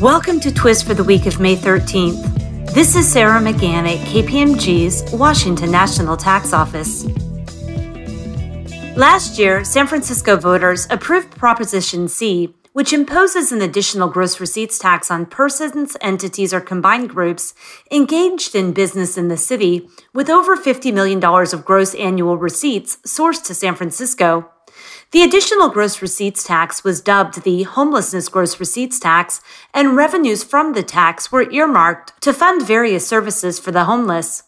Welcome to Twist for the week of May 13th. This is Sarah McGann at KPMG's Washington National Tax Office. Last year, San Francisco voters approved Proposition C, which imposes an additional gross receipts tax on persons, entities, or combined groups engaged in business in the city with over $50 million of gross annual receipts sourced to San Francisco. The additional gross receipts tax was dubbed the homelessness gross receipts tax, and revenues from the tax were earmarked to fund various services for the homeless.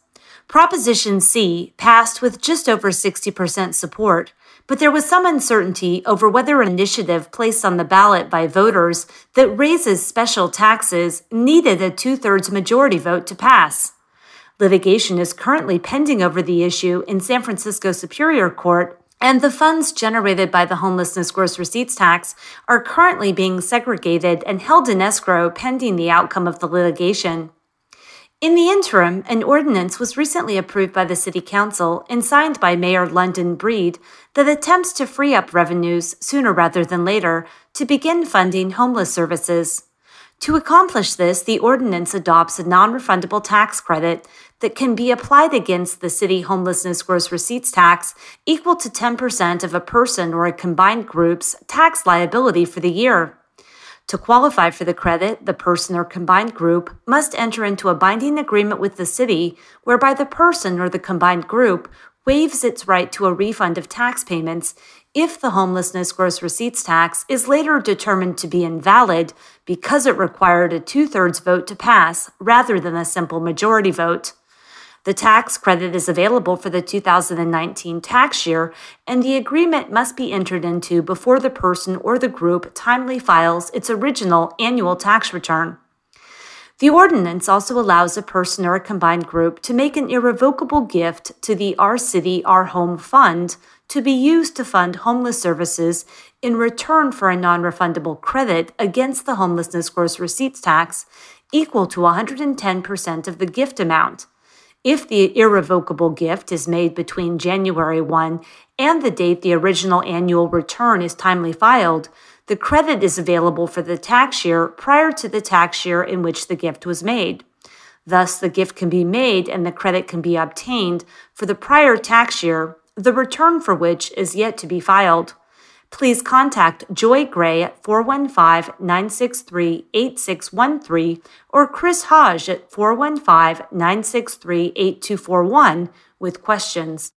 Proposition C passed with just over 60% support, but there was some uncertainty over whether an initiative placed on the ballot by voters that raises special taxes needed a two thirds majority vote to pass. Litigation is currently pending over the issue in San Francisco Superior Court, and the funds generated by the homelessness gross receipts tax are currently being segregated and held in escrow pending the outcome of the litigation. In the interim, an ordinance was recently approved by the City Council and signed by Mayor London Breed that attempts to free up revenues sooner rather than later to begin funding homeless services. To accomplish this, the ordinance adopts a non refundable tax credit that can be applied against the city homelessness gross receipts tax equal to 10% of a person or a combined group's tax liability for the year. To qualify for the credit, the person or combined group must enter into a binding agreement with the city whereby the person or the combined group waives its right to a refund of tax payments if the homelessness gross receipts tax is later determined to be invalid because it required a two thirds vote to pass rather than a simple majority vote. The tax credit is available for the 2019 tax year, and the agreement must be entered into before the person or the group timely files its original annual tax return. The ordinance also allows a person or a combined group to make an irrevocable gift to the Our City, Our Home Fund to be used to fund homeless services in return for a non refundable credit against the homelessness gross receipts tax equal to 110% of the gift amount. If the irrevocable gift is made between January 1 and the date the original annual return is timely filed, the credit is available for the tax year prior to the tax year in which the gift was made. Thus, the gift can be made and the credit can be obtained for the prior tax year, the return for which is yet to be filed please contact Joy Gray at 415 963 8613 or Chris Hodge at 415 963 8241 with questions.